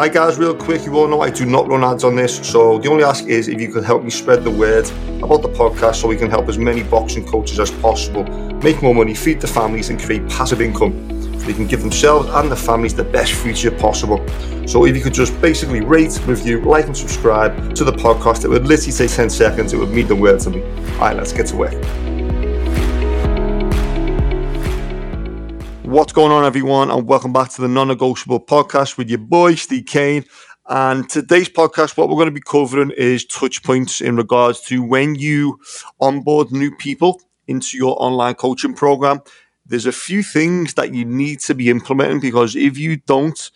Hi guys, real quick, you all know I do not run ads on this, so the only ask is if you could help me spread the word about the podcast so we can help as many boxing coaches as possible, make more money, feed the families, and create passive income so they can give themselves and their families the best future possible. So if you could just basically rate, review, like, and subscribe to the podcast, it would literally take 10 seconds, it would mean the world to me. Alright, let's get to work. What's going on, everyone, and welcome back to the Non Negotiable Podcast with your boy, Steve Cain. And today's podcast, what we're going to be covering is touch points in regards to when you onboard new people into your online coaching program. There's a few things that you need to be implementing because if you don't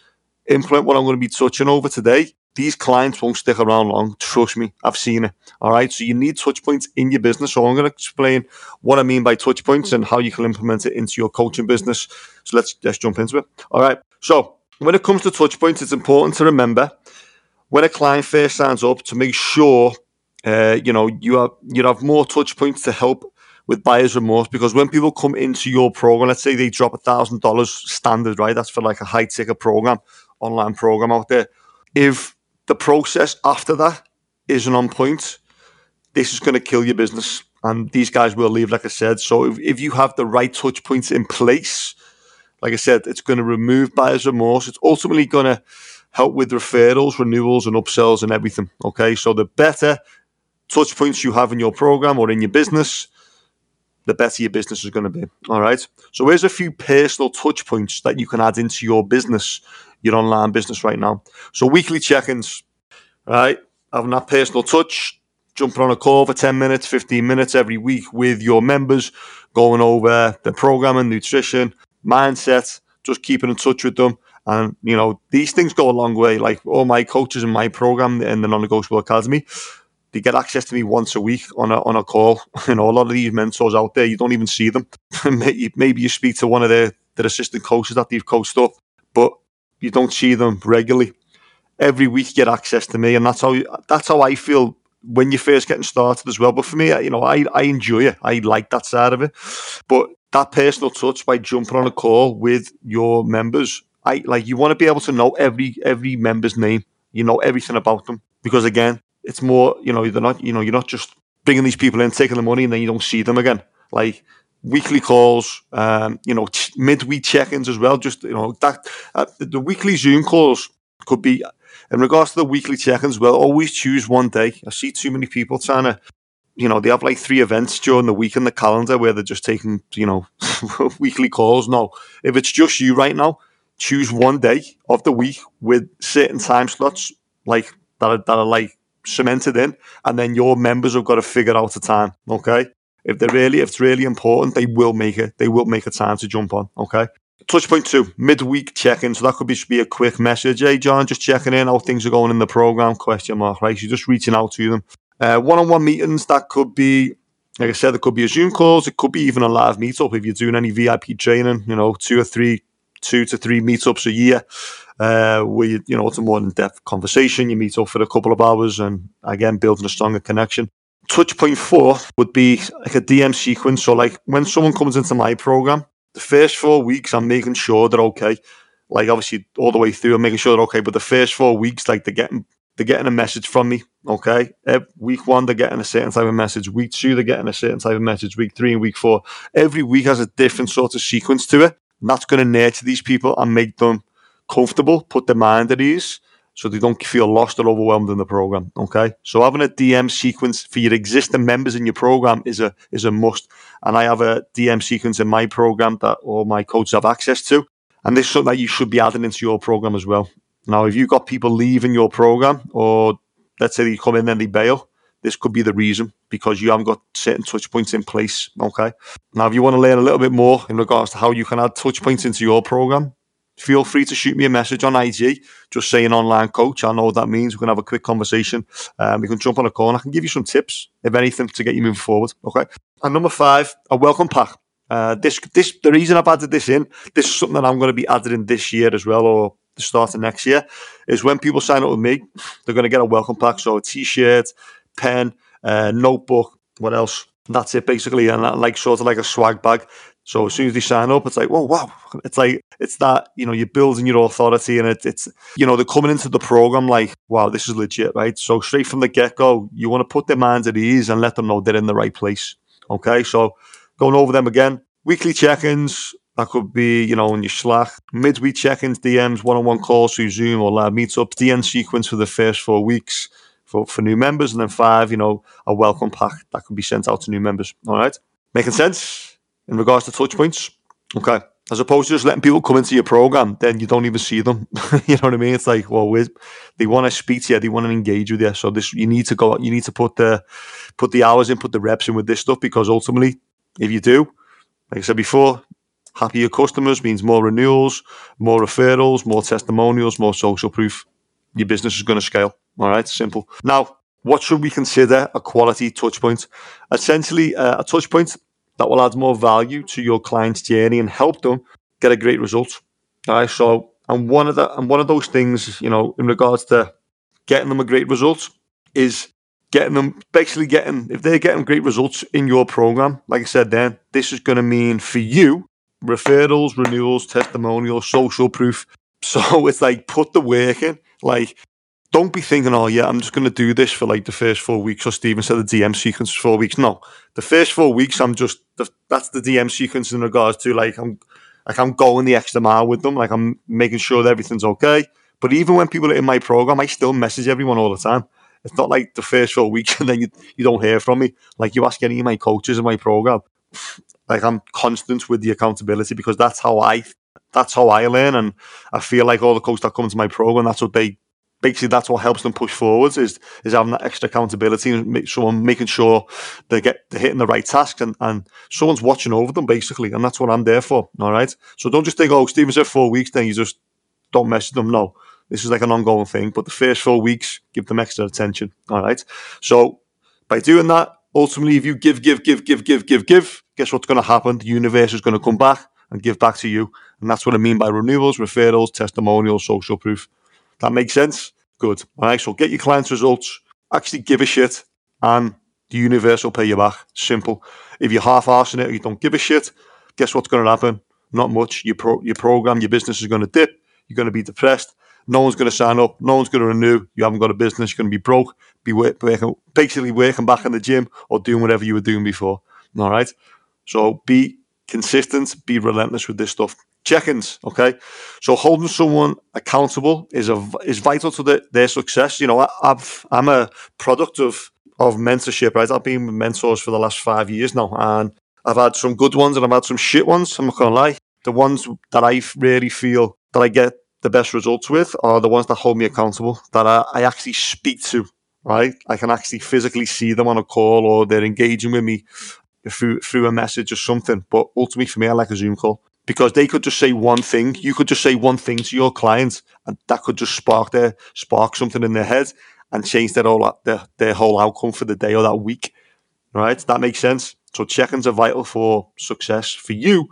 implement what I'm going to be touching over today, these clients won't stick around long. Trust me, I've seen it. All right. So you need touch points in your business. So I'm going to explain what I mean by touch points and how you can implement it into your coaching business. So let's let's jump into it. All right. So when it comes to touch points, it's important to remember when a client first signs up to make sure uh, you know you have you have more touch points to help with buyer's remorse because when people come into your program, let's say they drop a thousand dollars standard, right? That's for like a high ticket program, online program out there. If the process after that isn't on point, this is going to kill your business. And these guys will leave, like I said. So if, if you have the right touch points in place, like I said, it's going to remove buyer's remorse. It's ultimately going to help with referrals, renewals, and upsells and everything. Okay. So the better touch points you have in your program or in your business, the better your business is going to be. All right. So here's a few personal touch points that you can add into your business your online business right now. So weekly check-ins, right? Having that personal touch, jumping on a call for 10 minutes, 15 minutes every week with your members, going over the programming, nutrition, mindset, just keeping in touch with them. And, you know, these things go a long way. Like all my coaches in my program in the Non-Negotiable Academy, they get access to me once a week on a, on a call. You know, a lot of these mentors out there, you don't even see them. Maybe you speak to one of their, their assistant coaches that they've coached up, but you don't see them regularly. Every week you get access to me, and that's how that's how I feel when you're first getting started as well. But for me, you know, I, I enjoy it. I like that side of it. But that personal touch by jumping on a call with your members, I like you want to be able to know every every member's name. You know everything about them because again, it's more you know they're not you know you're not just bringing these people in, taking the money, and then you don't see them again. Like weekly calls, um, you know, ch- midweek check-ins as well. Just you know that uh, the weekly Zoom calls could be in regards to the weekly check-ins. Well, always choose one day. I see too many people trying to, you know, they have like three events during the week in the calendar where they're just taking, you know, weekly calls. No, if it's just you right now, choose one day of the week with certain time slots like that are, that are like cemented in, and then your members have got to figure out a time. Okay if they're really, if it's really important, they will make it. They will make a time to jump on. Okay. Touch point two, midweek check-in. So that could be, be a quick message. Hey, John, just checking in how things are going in the program. Question mark. Right. So you're just reaching out to them. Uh, one-on-one meetings. That could be, like I said, it could be a Zoom calls. It could be even a live meetup if you're doing any VIP training. You know, two or three, two to three meetups a year. Uh, where you, you know it's a more in-depth conversation. You meet up for a couple of hours, and again, building a stronger connection touch point four would be like a DM sequence. So, like when someone comes into my program, the first four weeks, I'm making sure they're okay. Like obviously, all the way through, I'm making sure they're okay. But the first four weeks, like they're getting they're getting a message from me. Okay, every, week one they're getting a certain type of message. Week two they're getting a certain type of message. Week three and week four, every week has a different sort of sequence to it. And that's going to nurture these people and make them comfortable, put their mind at ease so they don't feel lost or overwhelmed in the program. Okay, so having a DM sequence for your existing members in your program is a is a must, and I have a DM sequence in my program that all my coaches have access to, and this is something that you should be adding into your program as well. Now, if you've got people leaving your program, or let's say they come in and they bail, this could be the reason because you haven't got certain touch points in place. Okay. Now, if you want to learn a little bit more in regards to how you can add touch points into your program, feel free to shoot me a message on IG, just saying online coach. I know what that means. We can have a quick conversation. Um, we can jump on a call and I can give you some tips, if anything, to get you moving forward. Okay. And number five, a welcome pack. Uh, this, this, the reason I've added this in, this is something that I'm going to be added in this year as well, or the start of next year, is when people sign up with me, they're going to get a welcome pack. So a t-shirt, pen, uh, notebook, what else? That's it basically, and that, like sort of like a swag bag So as soon as they sign up, it's like, oh wow, it's like it's that you know you're building your authority, and it, it's you know they're coming into the program like, wow, this is legit, right? So straight from the get go, you want to put their minds at ease and let them know they're in the right place. Okay, so going over them again, weekly check-ins. That could be, you know, in your Slack, midweek check-ins, DMs, one-on-one calls through Zoom or live meetups, DM sequence for the first four weeks for, for new members, and then five, you know, a welcome pack that could be sent out to new members. All right, making sense? in regards to touch points. Okay. As opposed to just letting people come into your program, then you don't even see them. you know what I mean? It's like, well, they want to speak to you, they want to engage with you. So this, you need to go, you need to put the, put the hours in, put the reps in with this stuff because ultimately, if you do, like I said before, happier customers means more renewals, more referrals, more testimonials, more social proof. Your business is going to scale. All right, simple. Now, what should we consider a quality touch point? Essentially, uh, a touch point that will add more value to your client's journey and help them get a great result. All right, so and one of the and one of those things, you know, in regards to getting them a great result is getting them basically getting if they're getting great results in your program, like I said then, this is gonna mean for you referrals, renewals, testimonials, social proof. So it's like put the work in. Like don't be thinking, oh yeah, I'm just going to do this for like the first four weeks. Or Stephen said the DM sequence four weeks. No, the first four weeks, I'm just that's the DM sequence in regards to like I'm like I'm going the extra mile with them. Like I'm making sure that everything's okay. But even when people are in my program, I still message everyone all the time. It's not like the first four weeks and then you, you don't hear from me. Like you ask any of my coaches in my program, like I'm constant with the accountability because that's how I that's how I learn and I feel like all the coaches that come to my program, that's what they basically that's what helps them push forwards is is having that extra accountability and make, someone making sure they get they're hitting the right tasks and, and someone's watching over them basically and that's what I'm there for all right? So don't just think oh Stephen's there four weeks then you just don't message them. No this is like an ongoing thing but the first four weeks give them extra attention all right? So by doing that ultimately if you give give give give give give give guess what's going to happen? The universe is going to come back and give back to you and that's what I mean by renewals referrals testimonials social proof that makes sense? Good. Right, so get your clients' results, actually give a shit, and the universe will pay you back. Simple. If you're half-arsing it or you don't give a shit, guess what's going to happen? Not much. Your, pro- your program, your business is going to dip. You're going to be depressed. No one's going to sign up. No one's going to renew. You haven't got a business. You're going to be broke. Be working, basically working back in the gym or doing whatever you were doing before. All right. So be consistent. Be relentless with this stuff check-ins. Okay, so holding someone accountable is a is vital to the, their success. You know, I, I've I'm a product of of mentorship. Right, I've been with mentors for the last five years now, and I've had some good ones and I've had some shit ones. I'm not gonna lie. The ones that I really feel that I get the best results with are the ones that hold me accountable. That I, I actually speak to. Right, I can actually physically see them on a call or they're engaging with me through through a message or something. But ultimately, for me, I like a Zoom call because they could just say one thing. You could just say one thing to your clients, and that could just spark their spark something in their head and change their whole their, their whole outcome for the day or that week. Right? That makes sense. So check-ins are vital for success for you,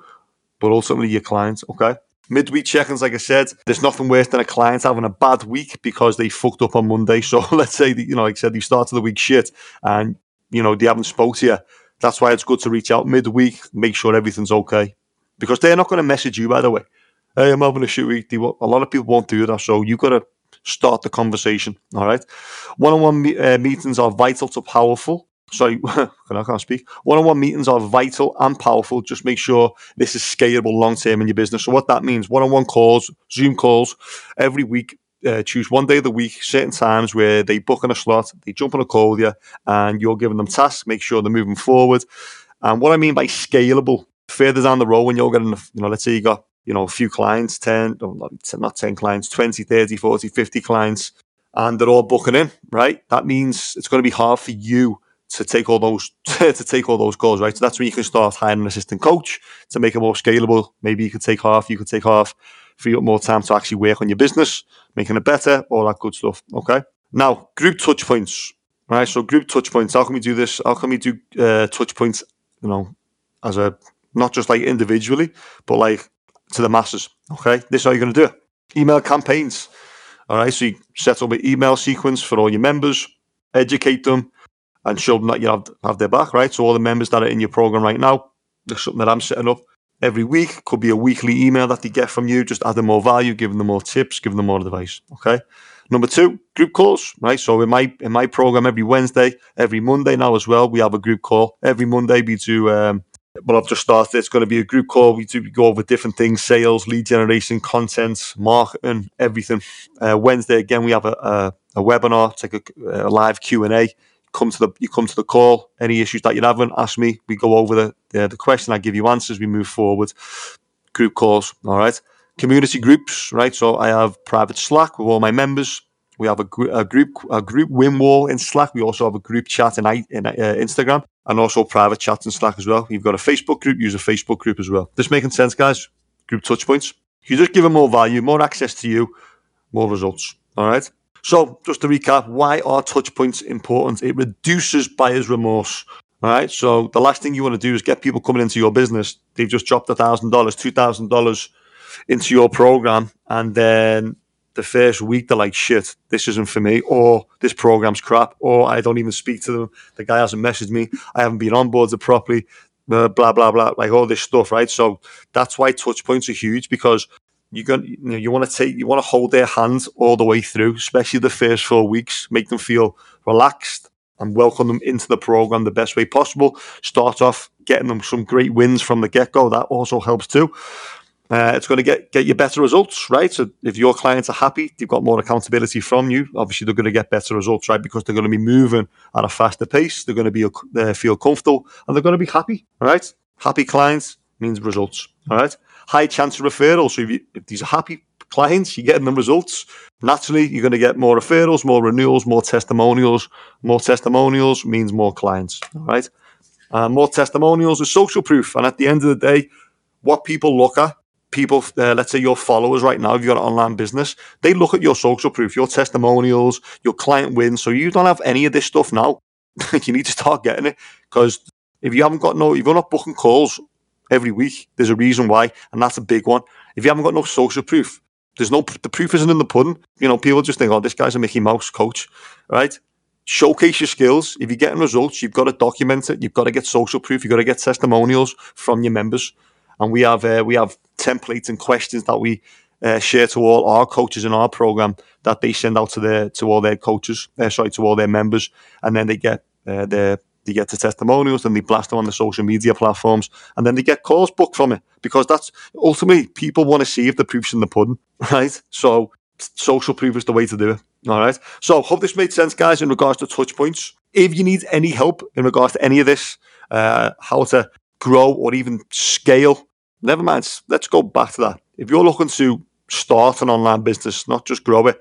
but ultimately your clients. Okay. Midweek check-ins, like I said, there's nothing worse than a client having a bad week because they fucked up on Monday. So let's say, that, you know, like I said, you started the week shit and, you know, they haven't spoke to you. That's why it's good to reach out midweek, make sure everything's okay because they're not going to message you, by the way. Hey, I'm having a week. A lot of people won't do that. So you've got to start the conversation. All right. One on one meetings are vital to powerful. Sorry, I can't speak. One on one meetings are vital and powerful. Just make sure this is scalable long term in your business. So, what that means one on one calls, Zoom calls every week. Uh, choose one day of the week, certain times where they book in a slot, they jump on a call with you, and you're giving them tasks, make sure they're moving forward. And what I mean by scalable further down the road when you're getting, you know, let's say you got, you know, a few clients, 10, not 10 clients, 20, 30, 40, 50 clients, and they're all booking in, right? That means it's going to be hard for you to take all those to take all those calls, right? So that's when you can start hiring an assistant coach to make it more scalable. Maybe you could take half, you could take half, free up more time to actually work on your business, making it better, all that good stuff. Okay. Now, group touch points, right? So group touch points. How can we do this? How can we do uh, touch points? You know, as a not just like individually, but like to the masses. Okay, this is how you're going to do it. Email campaigns. All right, so you set up an email sequence for all your members, educate them, and show them that you have, have their back. Right, so all the members that are in your program right now, there's something that I'm setting up. every week. Could be a weekly email that they get from you, just adding more value, giving them more tips, giving them more advice. Okay. Number two, group calls, right? So in my in my program every Wednesday, every Monday now as well, we have a group call. Every Monday we do um well I've just started it's going to be a group call. We do we go over different things, sales, lead generation, content, marketing, everything. Uh, Wednesday again we have a, a, a webinar, it's like a, a live Q and A come to the you come to the call. Any issues that you're having, ask me. We go over the the, the question. I give you answers. We move forward. Group calls. All right. Community groups. Right. So I have private Slack with all my members. We have a, gr- a group a group win wall in Slack. We also have a group chat in, in uh, Instagram and also private chats in Slack as well. You've got a Facebook group. Use a Facebook group as well. This making sense, guys? Group touch points. You just give them more value, more access to you, more results. All right. So, just to recap, why are touch points important? It reduces buyer's remorse. All right. So, the last thing you want to do is get people coming into your business. They've just dropped $1,000, $2,000 into your program. And then the first week, they're like, shit, this isn't for me. Or this program's crap. Or I don't even speak to them. The guy hasn't messaged me. I haven't been on onboarded properly. Uh, blah, blah, blah. Like all this stuff. Right. So, that's why touch points are huge because you're going you, know, you want to take you want to hold their hands all the way through especially the first four weeks make them feel relaxed and welcome them into the program the best way possible start off getting them some great wins from the get-go that also helps too uh, it's going to get get you better results, right? So if your clients are happy, they've got more accountability from you. Obviously, they're going to get better results, right? Because they're going to be moving at a faster pace. They're going to be uh, feel comfortable, and they're going to be happy. All right, happy clients means results. All right high chance of referrals. So if, you, if these are happy clients, you're getting the results. Naturally, you're going to get more referrals, more renewals, more testimonials. More testimonials means more clients. All right. Uh, more testimonials is social proof. And at the end of the day, what people look at, people, uh, let's say your followers right now, if you've got an online business, they look at your social proof, your testimonials, your client wins. So you don't have any of this stuff now. you need to start getting it because if you haven't got no, if you're not booking calls every week. There's a reason why, and that's a big one. If you haven't got no social proof, there's no the proof isn't in the pudding. You know, people just think, oh, this guy's a Mickey Mouse coach, right? Showcase your skills. If you're getting results, you've got to document it. You've got to get social proof. You've got to get testimonials from your members. And we have uh, we have templates and questions that we uh, share to all our coaches in our program that they send out to their to all their coaches, uh, sorry, to all their members, and then they get uh, their they get the testimonials, and they blast them on the social media platforms, and then they get calls booked from it because that's ultimately people want to see if the proof's in the pudding, right? So social proof is the way to do it. All right. So hope this made sense, guys, in regards to touch points. If you need any help in regards to any of this, uh, how to grow or even scale, never mind. Let's go back to that. If you're looking to start an online business, not just grow it,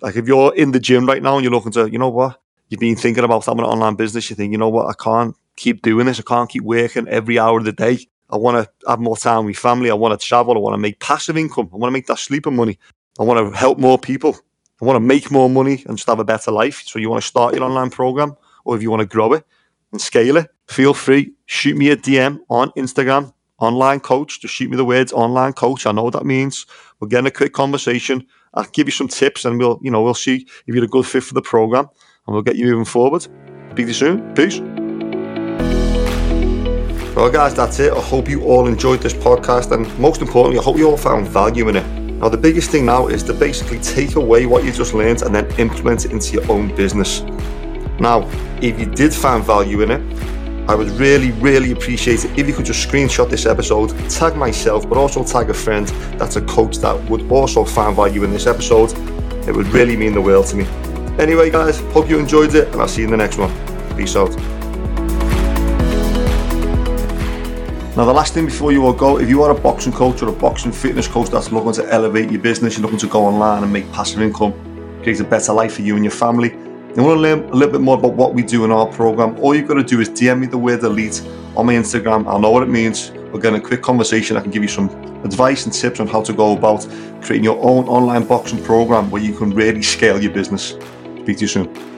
like if you're in the gym right now and you're looking to, you know what, you've been thinking about having an online business, you think, you know what, I can't keep doing this. I can't keep working every hour of the day. I want to have more time with family. I want to travel. I want to make passive income. I want to make that sleeping money. I want to help more people. I want to make more money and just have a better life. So you want to start your online program or if you want to grow it and scale it, feel free. Shoot me a DM on Instagram, online coach. Just shoot me the words online coach. I know what that means. We'll get in a quick conversation. I'll give you some tips and we'll, you know, we'll see if you're a good fit for the program and we'll get you moving forward. Speak to you soon. Peace. Well, guys, that's it. I hope you all enjoyed this podcast, and most importantly, I hope you all found value in it. Now, the biggest thing now is to basically take away what you just learned and then implement it into your own business. Now, if you did find value in it, I would really, really appreciate it if you could just screenshot this episode, tag myself, but also tag a friend that's a coach that would also find value in this episode. It would really mean the world to me. Anyway, guys, hope you enjoyed it, and I'll see you in the next one. Peace out. Now, the last thing before you all go, if you are a boxing coach or a boxing fitness coach that's looking to elevate your business, you're looking to go online and make passive income, create a better life for you and your family, you want to learn a little bit more about what we do in our program, all you've got to do is DM me the word elite on my Instagram. I'll know what it means. We'll get a quick conversation. I can give you some advice and tips on how to go about creating your own online boxing program where you can really scale your business. Speak to you soon.